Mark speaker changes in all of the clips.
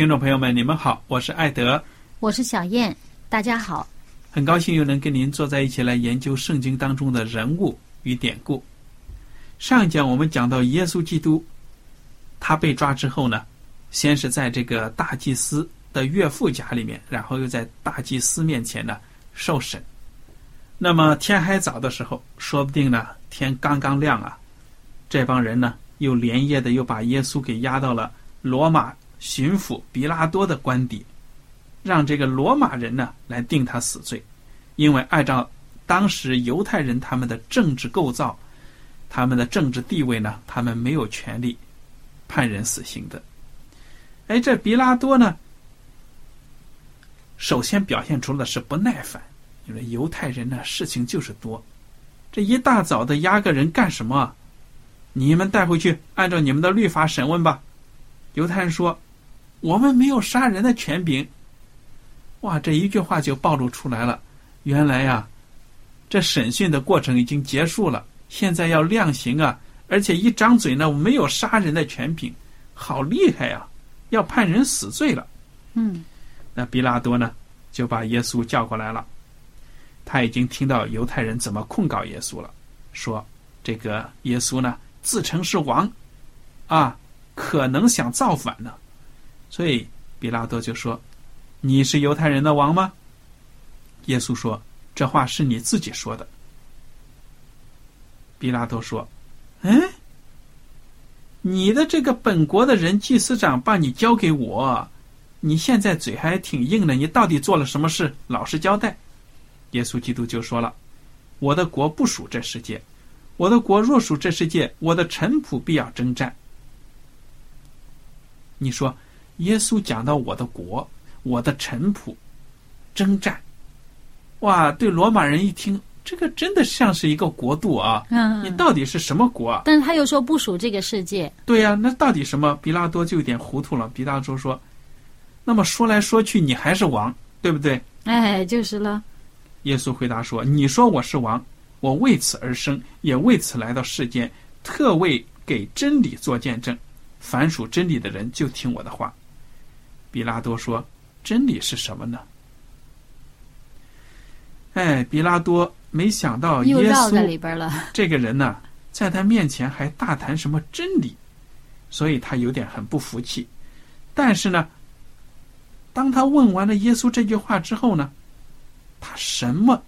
Speaker 1: 听众朋友们，你们好，我是艾德，
Speaker 2: 我是小燕，大家好。
Speaker 1: 很高兴又能跟您坐在一起来研究圣经当中的人物与典故。上一讲我们讲到耶稣基督，他被抓之后呢，先是在这个大祭司的岳父家里面，然后又在大祭司面前呢受审。那么天还早的时候，说不定呢天刚刚亮啊，这帮人呢又连夜的又把耶稣给押到了罗马。巡抚比拉多的官邸，让这个罗马人呢来定他死罪，因为按照当时犹太人他们的政治构造，他们的政治地位呢，他们没有权利判人死刑的。哎，这比拉多呢，首先表现出的是不耐烦，因为犹太人呢事情就是多，这一大早的押个人干什么？你们带回去，按照你们的律法审问吧。犹太人说。我们没有杀人的权柄。哇，这一句话就暴露出来了。原来呀，这审讯的过程已经结束了，现在要量刑啊！而且一张嘴呢，我没有杀人的权柄，好厉害呀！要判人死罪了。
Speaker 2: 嗯，
Speaker 1: 那比拉多呢，就把耶稣叫过来了。他已经听到犹太人怎么控告耶稣了，说这个耶稣呢，自称是王，啊，可能想造反呢。所以，比拉多就说：“你是犹太人的王吗？”耶稣说：“这话是你自己说的。”比拉多说：“嗯，你的这个本国的人祭司长把你交给我，你现在嘴还挺硬的，你到底做了什么事？老实交代。”耶稣基督就说了：“我的国不属这世界，我的国若属这世界，我的臣仆必要征战。”你说。耶稣讲到我的国，我的臣仆，征战，哇！对罗马人一听，这个真的像是一个国度啊！
Speaker 2: 嗯，
Speaker 1: 你到底是什么国啊？
Speaker 2: 但是他又说不属这个世界。
Speaker 1: 对呀，那到底什么？比拉多就有点糊涂了。比拉多说：“那么说来说去，你还是王，对不对？”
Speaker 2: 哎，就是了。
Speaker 1: 耶稣回答说：“你说我是王，我为此而生，也为此来到世间，特为给真理做见证。凡属真理的人，就听我的话。”比拉多说：“真理是什么呢？”哎，比拉多没想到耶稣
Speaker 2: 里边了。
Speaker 1: 这个人呢，在他面前还大谈什么真理，所以他有点很不服气。但是呢，当他问完了耶稣这句话之后呢，他什么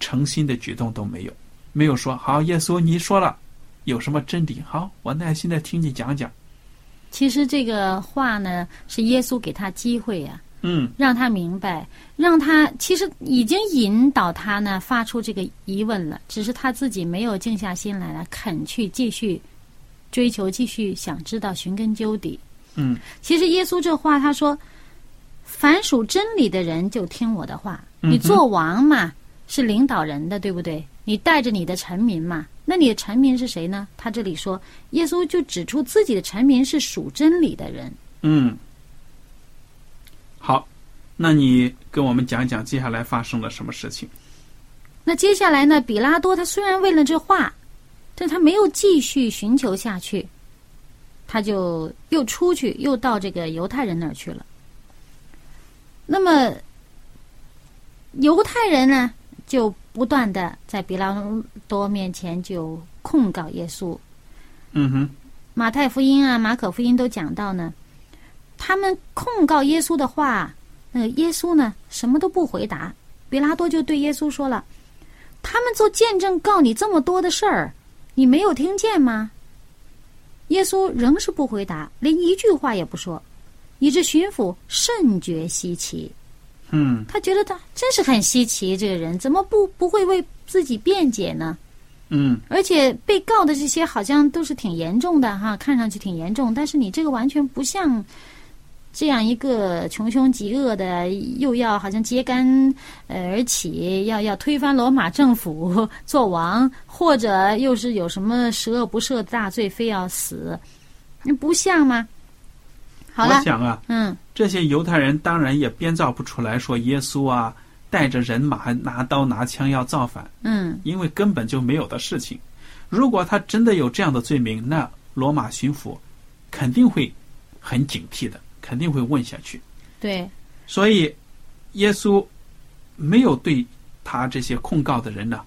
Speaker 1: 诚心的举动都没有，没有说：“好，耶稣，你说了有什么真理？好，我耐心的听你讲讲。”
Speaker 2: 其实这个话呢，是耶稣给他机会呀，
Speaker 1: 嗯，
Speaker 2: 让他明白，让他其实已经引导他呢发出这个疑问了，只是他自己没有静下心来了，肯去继续追求，继续想知道寻根究底。
Speaker 1: 嗯，
Speaker 2: 其实耶稣这话他说：“凡属真理的人就听我的话。”你做王嘛，是领导人的，对不对？你带着你的臣民嘛。那你的臣民是谁呢？他这里说，耶稣就指出自己的臣民是属真理的人。
Speaker 1: 嗯，好，那你跟我们讲讲接下来发生了什么事情？
Speaker 2: 那接下来呢？比拉多他虽然问了这话，但他没有继续寻求下去，他就又出去，又到这个犹太人那儿去了。那么犹太人呢，就不断的在比拉多面前就控告耶稣。
Speaker 1: 嗯哼，
Speaker 2: 马太福音啊，马可福音都讲到呢，他们控告耶稣的话，那个耶稣呢，什么都不回答。比拉多就对耶稣说了。他们做见证告你这么多的事儿，你没有听见吗？耶稣仍是不回答，连一句话也不说，以致巡抚甚觉稀奇。
Speaker 1: 嗯，
Speaker 2: 他觉得他真是很稀奇，这个人怎么不不会为自己辩解呢？
Speaker 1: 嗯，
Speaker 2: 而且被告的这些好像都是挺严重的哈，看上去挺严重，但是你这个完全不像。这样一个穷凶极恶的，又要好像揭竿呃而起，要要推翻罗马政府 做王，或者又是有什么十恶不赦的大罪，非要死，那不像吗？好，
Speaker 1: 我想啊，
Speaker 2: 嗯，
Speaker 1: 这些犹太人当然也编造不出来说耶稣啊带着人马拿刀拿枪要造反，
Speaker 2: 嗯，
Speaker 1: 因为根本就没有的事情。如果他真的有这样的罪名，那罗马巡抚肯定会很警惕的。肯定会问下去，
Speaker 2: 对，
Speaker 1: 所以耶稣没有对他这些控告的人呢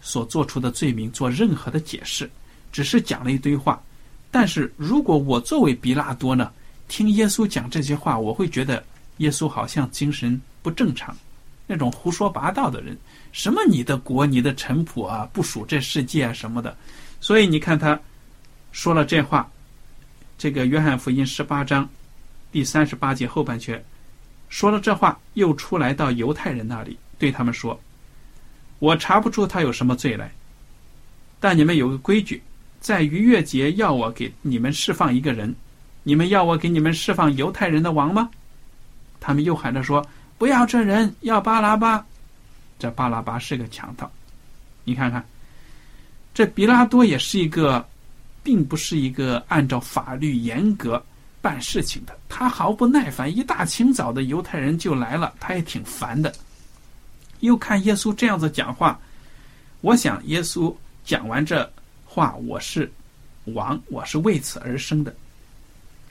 Speaker 1: 所做出的罪名做任何的解释，只是讲了一堆话。但是如果我作为比拉多呢，听耶稣讲这些话，我会觉得耶稣好像精神不正常，那种胡说八道的人，什么你的国、你的臣仆啊，不属这世界啊什么的。所以你看他说了这话，这个约翰福音十八章。第三十八节后半阙，说了这话，又出来到犹太人那里，对他们说：“我查不出他有什么罪来，但你们有个规矩，在逾越节要我给你们释放一个人，你们要我给你们释放犹太人的王吗？”他们又喊着说：“不要这人，要巴拉巴。”这巴拉巴是个强盗。你看看，这比拉多也是一个，并不是一个按照法律严格。办事情的，他毫不耐烦。一大清早的犹太人就来了，他也挺烦的。又看耶稣这样子讲话，我想耶稣讲完这话，我是王，我是为此而生的。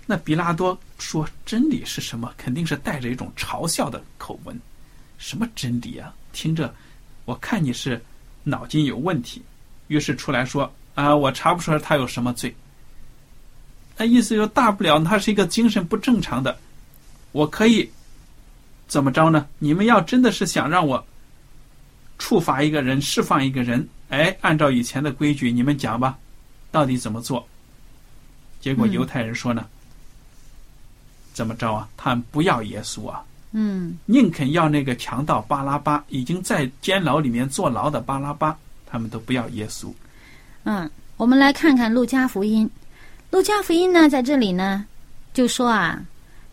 Speaker 1: 那比拉多说真理是什么？肯定是带着一种嘲笑的口吻。什么真理啊？听着，我看你是脑筋有问题。于是出来说啊，我查不出来他有什么罪。那意思就大不了他是一个精神不正常的，我可以怎么着呢？你们要真的是想让我处罚一个人、释放一个人，哎，按照以前的规矩，你们讲吧，到底怎么做？结果犹太人说呢，怎么着啊？他们不要耶稣啊，
Speaker 2: 嗯，
Speaker 1: 宁肯要那个强盗巴拉巴，已经在监牢里面坐牢的巴拉巴，他们都不要耶稣。
Speaker 2: 嗯，我们来看看路加福音。路加福音呢，在这里呢，就说啊，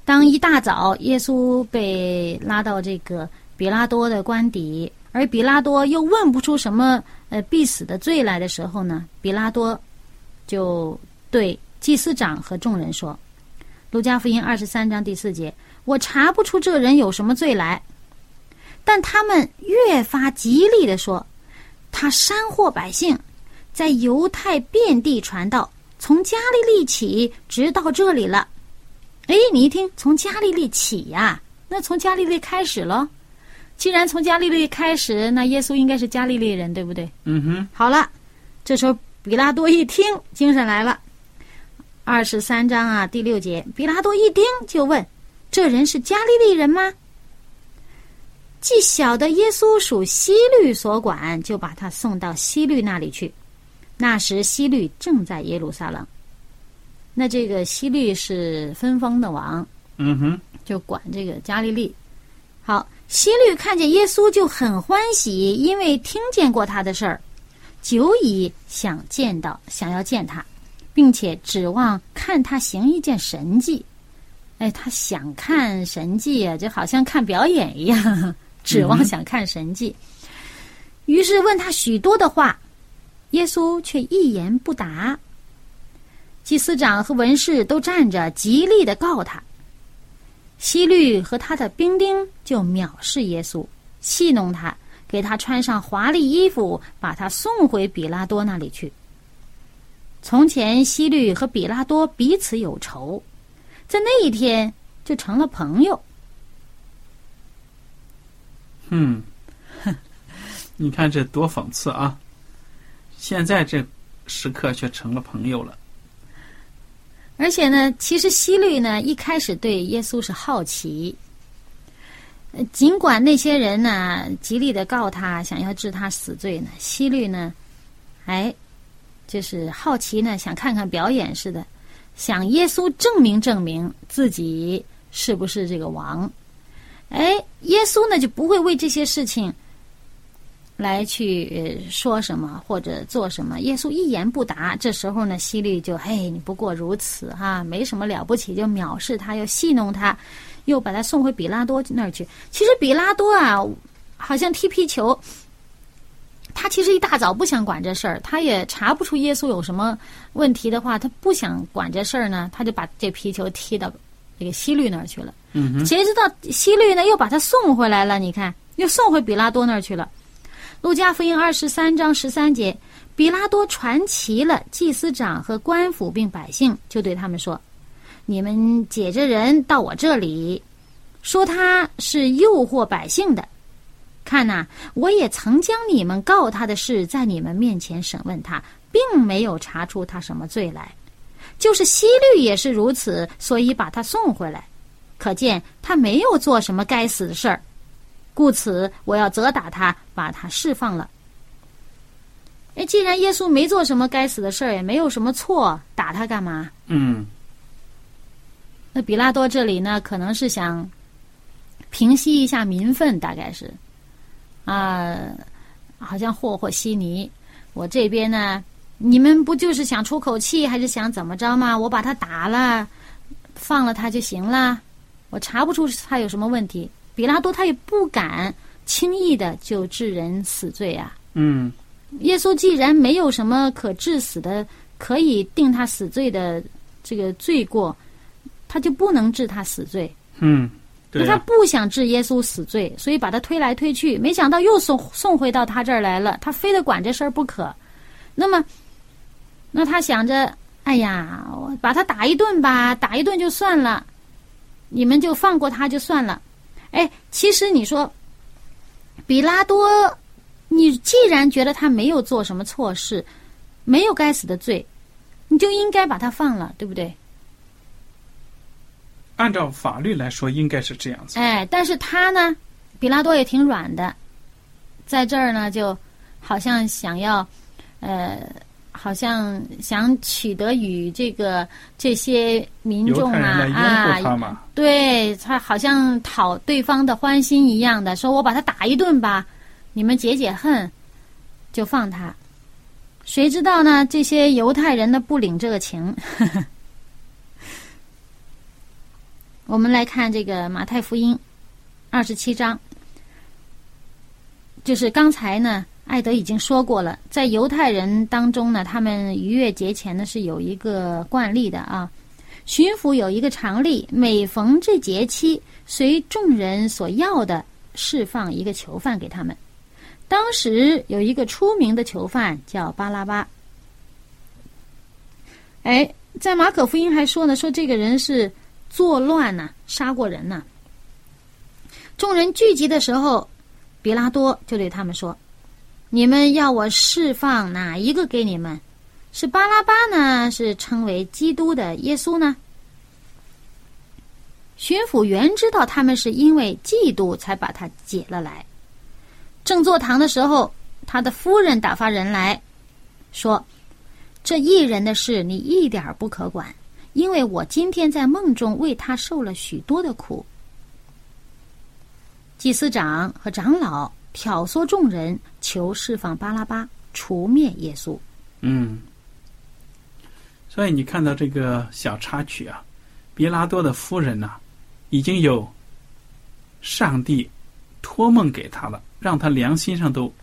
Speaker 2: 当一大早耶稣被拉到这个比拉多的官邸，而比拉多又问不出什么呃必死的罪来的时候呢，比拉多就对祭司长和众人说：“路加福音二十三章第四节，我查不出这人有什么罪来，但他们越发极力的说，他煽惑百姓，在犹太遍地传道。”从加利利起，直到这里了。哎，你一听，从加利利起呀，那从加利利开始了。既然从加利利开始，那耶稣应该是加利利人，对不对？
Speaker 1: 嗯哼。
Speaker 2: 好了，这时候比拉多一听，精神来了。二十三章啊，第六节，比拉多一听就问：“这人是加利利人吗？”既晓得耶稣属西律所管，就把他送到西律那里去。那时，西律正在耶路撒冷。那这个西律是分封的王，
Speaker 1: 嗯哼，
Speaker 2: 就管这个加利利。好，西律看见耶稣就很欢喜，因为听见过他的事儿，久已想见到，想要见他，并且指望看他行一件神迹。哎，他想看神迹啊，就好像看表演一样，指望想看神迹。于是问他许多的话，耶稣却一言不答。祭司长和文士都站着，极力的告他。希律和他的兵丁就藐视耶稣，戏弄他，给他穿上华丽衣服，把他送回比拉多那里去。从前希律和比拉多彼此有仇，在那一天就成了朋友。
Speaker 1: 嗯，你看这多讽刺啊！现在这时刻却成了朋友了。
Speaker 2: 而且呢，其实希律呢一开始对耶稣是好奇，尽管那些人呢极力的告他，想要治他死罪呢，希律呢，哎，就是好奇呢，想看看表演似的，想耶稣证明证明自己是不是这个王。哎，耶稣呢就不会为这些事情。来去说什么或者做什么，耶稣一言不答。这时候呢，希律就嘿，你不过如此哈，没什么了不起，就藐视他，又戏弄他，又把他送回比拉多那儿去。其实比拉多啊，好像踢皮球，他其实一大早不想管这事儿，他也查不出耶稣有什么问题的话，他不想管这事儿呢，他就把这皮球踢到这个西律那儿去了。
Speaker 1: 嗯
Speaker 2: 谁知道西律呢又把他送回来了？你看，又送回比拉多那儿去了。路加福音二十三章十三节，比拉多传齐了祭司长和官府并百姓，就对他们说：“你们解着人到我这里，说他是诱惑百姓的。看呐，我也曾将你们告他的事在你们面前审问他，并没有查出他什么罪来。就是西律也是如此，所以把他送回来。可见他没有做什么该死的事儿。”故此，我要责打他，把他释放了。哎，既然耶稣没做什么该死的事儿，也没有什么错，打他干嘛？
Speaker 1: 嗯，
Speaker 2: 那比拉多这里呢，可能是想平息一下民愤，大概是啊，好像和和稀泥。我这边呢，你们不就是想出口气，还是想怎么着吗？我把他打了，放了他就行了。我查不出他有什么问题。比拉多他也不敢轻易的就治人死罪啊。
Speaker 1: 嗯，
Speaker 2: 耶稣既然没有什么可致死的、可以定他死罪的这个罪过，他就不能治他死罪。
Speaker 1: 嗯，对、
Speaker 2: 他不想治耶稣死罪，所以把他推来推去，没想到又送送回到他这儿来了。他非得管这事儿不可。那么，那他想着，哎呀，把他打一顿吧，打一顿就算了，你们就放过他就算了。哎，其实你说，比拉多，你既然觉得他没有做什么错事，没有该死的罪，你就应该把他放了，对不对？
Speaker 1: 按照法律来说，应该是这样子。
Speaker 2: 哎，但是他呢，比拉多也挺软的，在这儿呢，就好像想要，呃。好像想取得与这个这些民众啊啊，对他好像讨对方的欢心一样的，说我把他打一顿吧，你们解解恨，就放他。谁知道呢？这些犹太人呢不领这个情。我们来看这个马太福音二十七章，就是刚才呢。艾德已经说过了，在犹太人当中呢，他们逾越节前呢是有一个惯例的啊。巡抚有一个常例，每逢这节期，随众人所要的，释放一个囚犯给他们。当时有一个出名的囚犯叫巴拉巴。哎，在马可福音还说呢，说这个人是作乱呢，杀过人呢。众人聚集的时候，比拉多就对他们说。你们要我释放哪一个给你们？是巴拉巴呢？是称为基督的耶稣呢？巡抚原知道他们是因为嫉妒才把他解了来。正坐堂的时候，他的夫人打发人来说：“这一人的事你一点不可管，因为我今天在梦中为他受了许多的苦。”祭司长和长老。挑唆众人求释放巴拉巴，除灭耶稣。
Speaker 1: 嗯，所以你看到这个小插曲啊，比拉多的夫人呢，已经有上帝托梦给他了，让他良心上都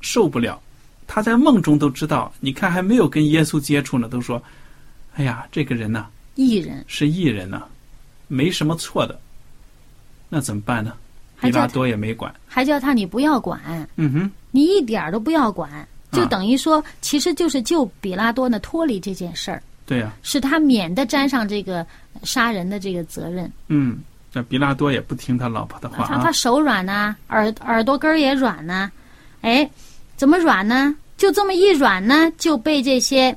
Speaker 1: 受不了。他在梦中都知道，你看还没有跟耶稣接触呢，都说：“哎呀，这个人呢，
Speaker 2: 艺人
Speaker 1: 是艺人呢，没什么错的。”那怎么办呢？比拉多也没管。
Speaker 2: 还叫他你不要管，
Speaker 1: 嗯哼，
Speaker 2: 你一点儿都不要管，就
Speaker 1: 啊
Speaker 2: 等于说，其实就是救比拉多呢脱离这件事儿，
Speaker 1: 对呀、
Speaker 2: 使他免得沾上这个杀人的这个责任。
Speaker 1: 嗯，那比拉多也不听他老婆的话啊
Speaker 2: 他他。手软呐、耳耳朵根儿也软呐、哎，怎么软呢？就这么一软呢，就被这些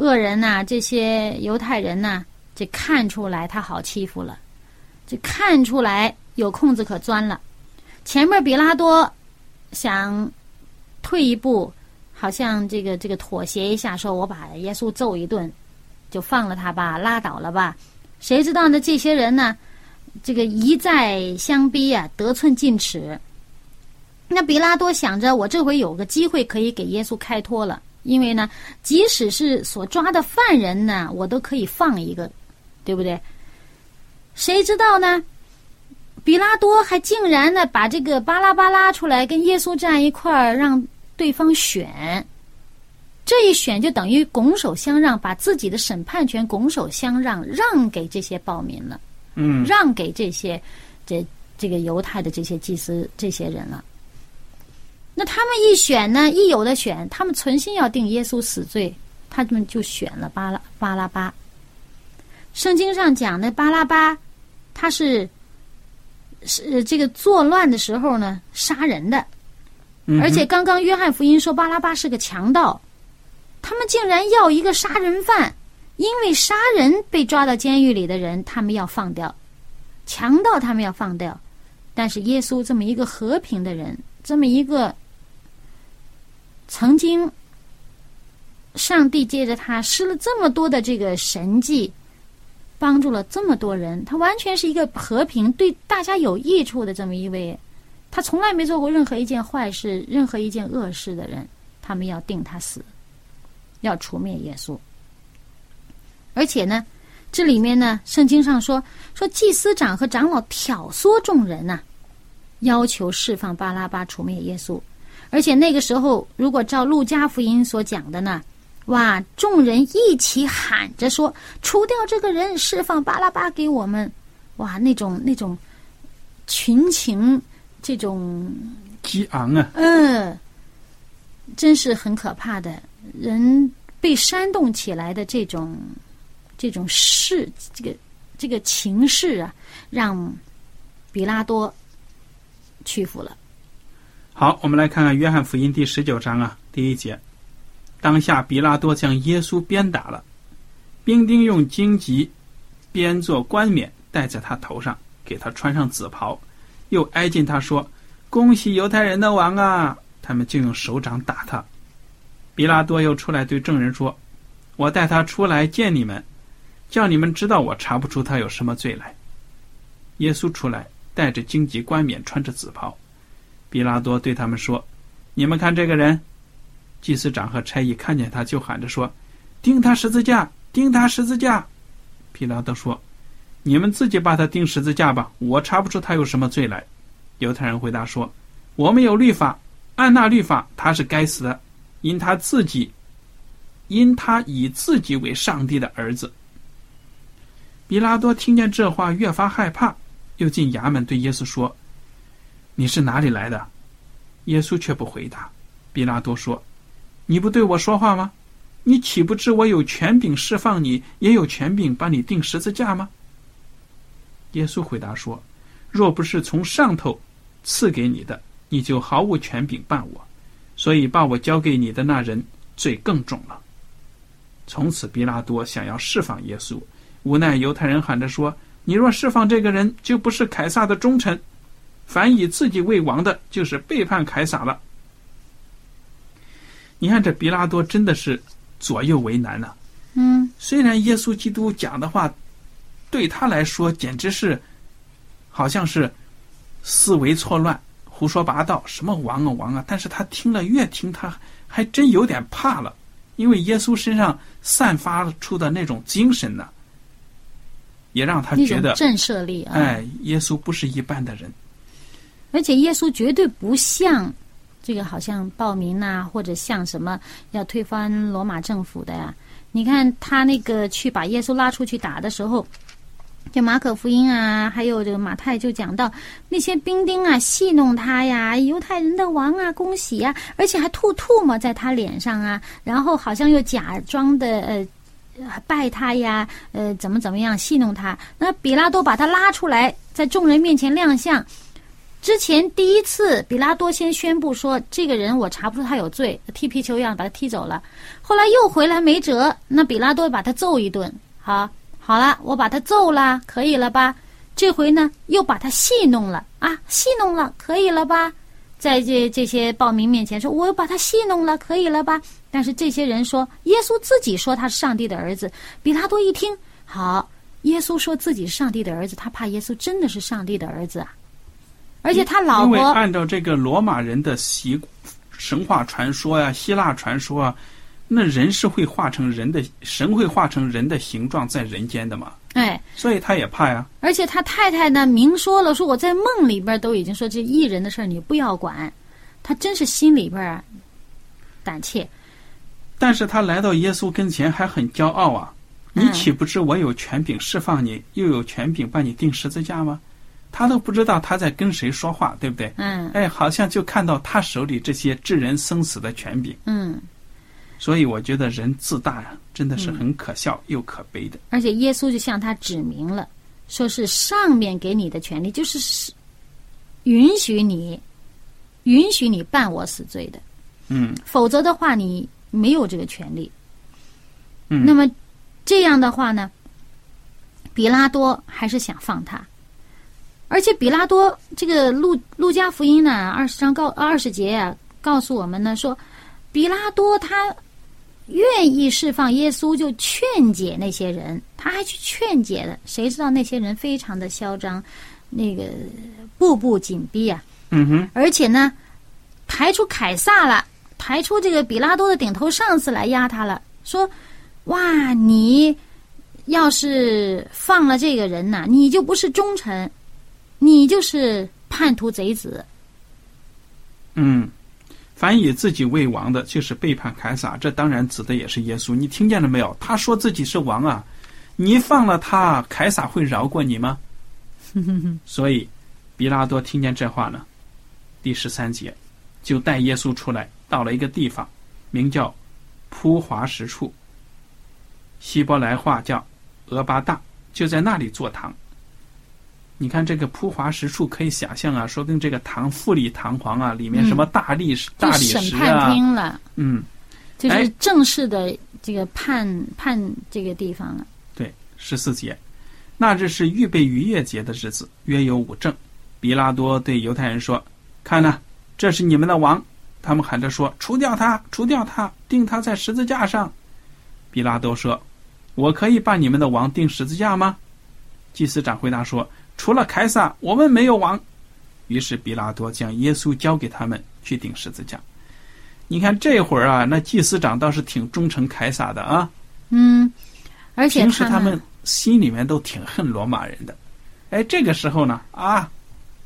Speaker 2: 恶人呐、这些犹太人呐、这看出来他好欺负了，这看出来有空子可钻了。前面比拉多想退一步，好像这个这个妥协一下，说我把耶稣揍一顿，就放了他吧，拉倒了吧。谁知道呢？这些人呢？这个一再相逼啊，得寸进尺。那比拉多想着，我这回有个机会可以给耶稣开脱了，因为呢，即使是所抓的犯人呢，我都可以放一个，对不对？谁知道呢？比拉多还竟然呢，把这个巴拉巴拉出来跟耶稣站一块儿，让对方选。这一选就等于拱手相让，把自己的审判权拱手相让，让给这些暴民了。
Speaker 1: 嗯，
Speaker 2: 让给这些这这个犹太的这些祭司这些人了。那他们一选呢，一有的选，他们存心要定耶稣死罪，他们就选了巴拉巴拉巴。圣经上讲的巴拉巴，他是是呃这个作乱的时候呢杀人的，而且刚刚约翰福音说巴拉巴是个强盗，他们竟然要一个杀人犯，因为杀人被抓到监狱里的人，他们要放掉；强盗他们要放掉，但是耶稣这么一个和平的人，这么一个曾经上帝借着他施了这么多的这个神迹，帮助了这么多人，他完全是一个和平、对大家有益处的这么一位。他从来没做过任何一件坏事、任何一件恶事的人，他们要定他死，要除灭耶稣。而且呢，这里面呢，圣经上说说祭司长和长老挑唆众人呐、要求释放巴拉巴，除灭耶稣。而且那个时候，如果照路加福音所讲的呢，哇，众人一起喊着说：“除掉这个人，释放巴拉巴给我们！”哇，那种那种群情，这种
Speaker 1: 激昂啊，
Speaker 2: 嗯，真是很可怕的，人被煽动起来的这种这种势，这个这个情势啊，让比拉多屈服了。
Speaker 1: 好，我们来看看约翰福音第十九章啊，第一节。当下比拉多将耶稣鞭打了，兵丁用荆棘编作冠冕戴在他头上，给他穿上紫袍，又挨近他说：“恭喜犹太人的王啊！”他们就用手掌打他。比拉多又出来对证人说：“我带他出来见你们，叫你们知道我查不出他有什么罪来。”耶稣出来，带着荆棘冠冕，穿着紫袍。比拉多对他们说：“你们看这个人。”祭司长和差役看见他，就喊着说：“钉他十字架！钉他十字架！”比拉多说：“你们自己把他钉十字架吧，我查不出他有什么罪来。”犹太人回答说：“我们有律法，按那律法，他是该死的，因他自己，因他以自己为上帝的儿子。”比拉多听见这话，越发害怕，又进衙门对耶稣说：“你是哪里来的？”耶稣却不回答。比拉多说：“你不对我说话吗？你岂不知我有权柄释放你，也有权柄把你钉十字架吗？”耶稣回答说：“若不是从上头赐给你的，你就毫无权柄办我。所以把我交给你的那人罪更重了。”从此，比拉多想要释放耶稣，无奈犹太人喊着说：“你若释放这个人，就不是凯撒的忠臣。凡以自己为王的，就是背叛凯撒了。”你看，这比拉多真的是左右为难呐、
Speaker 2: 嗯，
Speaker 1: 虽然耶稣基督讲的话，对他来说简直是，好像是思维错乱、胡说八道，什么王啊王啊！但是他听了越听，他还真有点怕了，因为耶稣身上散发出的那种精神呢，也让他觉得，
Speaker 2: 震慑力啊！
Speaker 1: 哎，耶稣不是一般的人。
Speaker 2: 而且耶稣绝对不像这个好像暴民呐、或者像什么要推翻罗马政府的呀。你看他那个去把耶稣拉出去打的时候，就马可福音啊，还有这个马太就讲到那些兵丁啊戏弄他呀，犹太人的王啊，恭喜呀，而且还吐唾沫在他脸上啊，然后好像又假装的呃。拜他呀，呃，怎么怎么样戏弄他？那比拉多把他拉出来，在众人面前亮相。之前第一次，比拉多先宣布说：“这个人我查不出他有罪，踢皮球一样把他踢走了。”后来又回来没辙，那比拉多把他揍一顿。好，好了，我把他揍了，可以了吧？这回呢，又把他戏弄了啊，戏弄了，可以了吧？在这这些暴民面前说：“我把他戏弄了，可以了吧？”但是这些人说，耶稣自己说他是上帝的儿子。比拉多一听，好，耶稣说自己是上帝的儿子，他怕耶稣真的是上帝的儿子啊。而且他老
Speaker 1: 因为，按照这个罗马人的习神话传说呀、希腊传说啊，那人是会化成人的，神会化成人的形状在人间的嘛，
Speaker 2: 哎，
Speaker 1: 所以他也怕呀。
Speaker 2: 而且他太太呢，明说了，说我在梦里边都已经说这艺人的事儿你不要管，他真是心里边啊胆怯。
Speaker 1: 但是他来到耶稣跟前还很骄傲啊！你
Speaker 2: 嗯
Speaker 1: 岂不知我有权柄释放你，又有权柄把你钉十字架吗？他都不知道他在跟谁说话，对不对？
Speaker 2: 嗯。
Speaker 1: 哎，好像就看到他手里这些置人生死的权柄，
Speaker 2: 嗯，
Speaker 1: 所以我觉得人自大呀，真的是很可笑又可悲的。
Speaker 2: 而且耶稣就向他指明了，说是上面给你的权利，就是是允许你允许你办我死罪的，
Speaker 1: 嗯。
Speaker 2: 否则的话你没有这个权利。
Speaker 1: 嗯，
Speaker 2: 那么这样的话呢，比拉多还是想放他，而且比拉多这个路路加福音呢，二十章告二十节啊，告诉我们呢说，比拉多他愿意释放耶稣，就劝解那些人，他还去劝解了。谁知道那些人非常的嚣张，那个步步紧逼啊，
Speaker 1: 嗯哼，
Speaker 2: 而且呢，排出凯撒了，排出这个比拉多的顶头上司来压他了，说：“哇，你要是放了这个人呐，你就不是忠臣，你就是叛徒贼子。
Speaker 1: 嗯，凡以自己为王的，就是背叛凯撒。这当然指的也是耶稣。你听见了没有？他说自己是王啊！你放了他，凯撒会饶过你吗？所以，比拉多听见这话呢，第十三节，就带耶稣出来，到了一个地方，名叫铺华石处，希伯来话叫俄巴大，就在那里坐堂。你看这个铺华石处，可以想象啊，说不定这个堂富丽堂皇啊，里面什么大理石、
Speaker 2: 就
Speaker 1: 大理
Speaker 2: 审判
Speaker 1: 石啊，
Speaker 2: 厅了，
Speaker 1: 嗯，
Speaker 2: 就是
Speaker 1: 哎
Speaker 2: 正式的这个判判这个地方了。
Speaker 1: 对，十四节，那日是预备逾越节的日子，约有五正。比拉多对犹太人说：“看呐，这是你们的王。”他们喊着说：“除掉他，除掉他，钉他在十字架上。”比拉多说：“我可以把你们的王钉十字架吗？”祭司长回答说：“除了凯撒，我们没有王。”于是比拉多将耶稣交给他们去顶十字架。你看这会儿啊，那祭司长倒是挺忠诚凯撒的啊。
Speaker 2: 嗯，而且
Speaker 1: 平时他
Speaker 2: 们
Speaker 1: 们心里面都挺恨罗马人的，哎，这个时候呢，啊，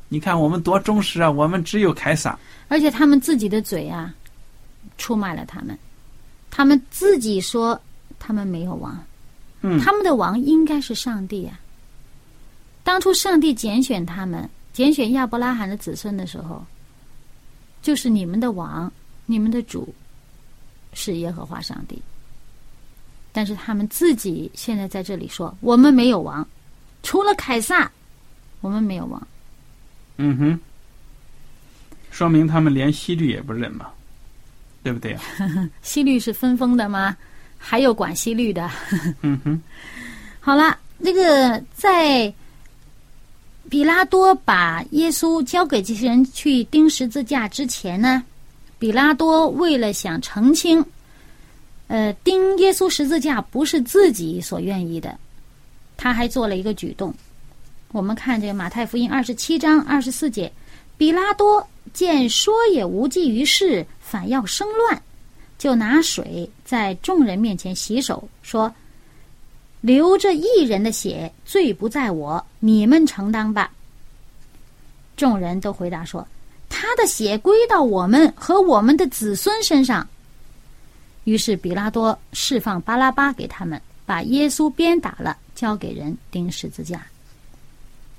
Speaker 1: 你看我们多忠实啊，我们只有凯撒，
Speaker 2: 而且他们自己的嘴啊，出卖了他们。他们自己说他们没有王，
Speaker 1: 嗯
Speaker 2: 他们的王应该是上帝啊。当初上帝拣选他们，拣选亚伯拉罕的子孙的时候，就是你们的王，你们的主是耶和华上帝。但是他们自己现在在这里说，我们没有王，除了凯撒，我们没有王。
Speaker 1: 嗯哼，说明他们连西律也不认嘛，对不对啊？
Speaker 2: 西律是分封的吗？还有管西律的。
Speaker 1: 嗯哼，
Speaker 2: 好了，这个在比拉多把耶稣交给这些人去钉十字架之前呢，比拉多为了想澄清，呃，钉耶稣十字架不是自己所愿意的，他还做了一个举动。我们看这个马太福音二十七章二十四节，比拉多见说也无济于事，反要生乱，就拿水在众人面前洗手，说。流着一人的血，罪不在我，你们承担吧。众人都回答说：“他的血归到我们和我们的子孙身上。于是比拉多释放巴拉巴给他们，把耶稣鞭打了，交给人钉十字架。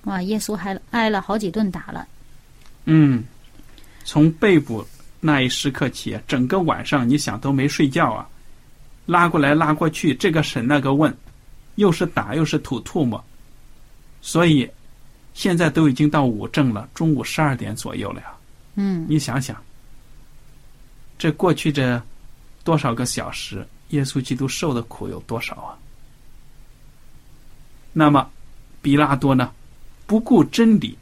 Speaker 2: 哇，耶稣还挨了好几顿打了。
Speaker 1: 嗯，从被捕那一时刻起，整个晚上你想都没睡觉啊，拉过来拉过去，这个审那个问，又是打又是吐唾沫，所以现在都已经到午正了，中午十二点左右了呀。
Speaker 2: 嗯，
Speaker 1: 你想想，这过去这多少个小时，耶稣基督受的苦有多少啊？那么，比拉多呢，不顾真理，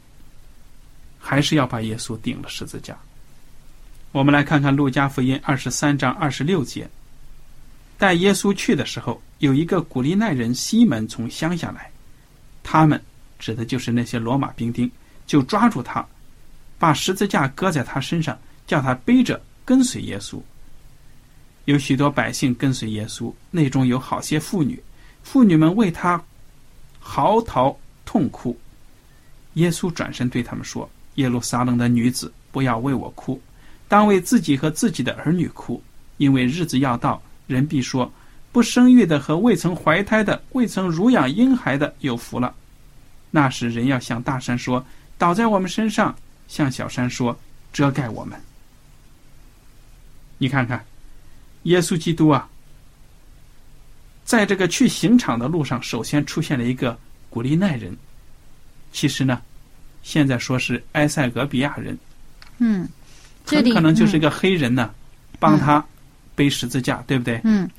Speaker 1: 还是要把耶稣钉了十字架。我们来看看《路加福音》二十三章二十六节，带耶稣去的时候，有一个古利奈人西门从乡下来，他们指的就是那些罗马兵丁，就抓住他。把十字架搁在他身上，叫他背着跟随耶稣。有许多百姓跟随耶稣，内中有好些妇女，妇女们为他嚎啕痛哭。耶稣转身对他们说：“耶路撒冷的女子，不要为我哭，当为自己和自己的儿女哭，因为日子要到，人必说：不生育的和未曾怀胎的、未曾乳养婴孩的有福了。那时人要向大山说：倒在我们身上。”向小山说：“遮盖我们。”你看看，耶稣基督啊，在这个去刑场的路上，首先出现了一个古利奈人。其实呢，现在说是埃塞俄比亚人。
Speaker 2: 嗯，
Speaker 1: 很可能就是一个黑人呢，帮他背十字架，对不对？
Speaker 2: 嗯，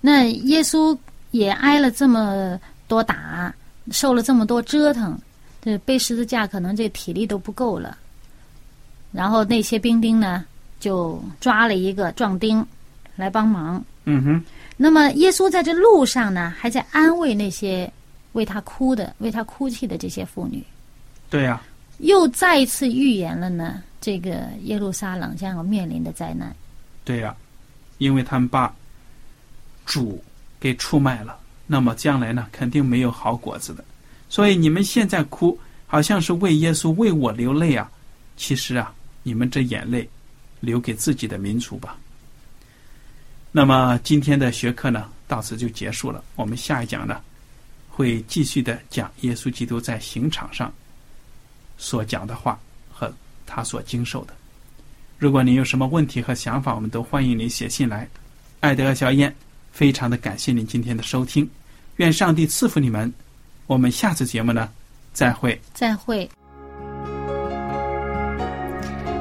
Speaker 2: 那耶稣也挨了这么多打，受了这么多折腾。这背十字架可能这体力都不够了，然后那些兵丁呢就抓了一个壮丁来帮忙。
Speaker 1: 嗯哼。
Speaker 2: 那么耶稣在这路上呢，还在安慰那些为他哭的、为他哭泣的这些妇女。
Speaker 1: 对呀。
Speaker 2: 又再一次预言了呢，这个耶路撒冷将要面临的灾难。
Speaker 1: 对呀，因为他们把主给出卖了，那么将来呢，肯定没有好果子的。所以你们现在哭，好像是为耶稣为我流泪啊！其实啊，你们这眼泪留给自己的民族吧。那么今天的学科呢，到此就结束了。我们下一讲呢，会继续的讲耶稣基督在刑场上所讲的话和他所经受的。如果您有什么问题和想法，我们都欢迎您写信来。爱德和小燕，非常的感谢您今天的收听，愿上帝赐福你们。我们下次节目呢，再会。
Speaker 2: 再会。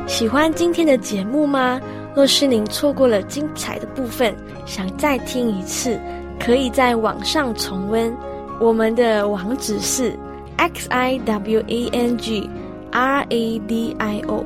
Speaker 3: 喜欢今天的节目吗？若是您错过了精彩的部分，想再听一次，可以在网上重温。我们的网址是 x i w a n g r a d i o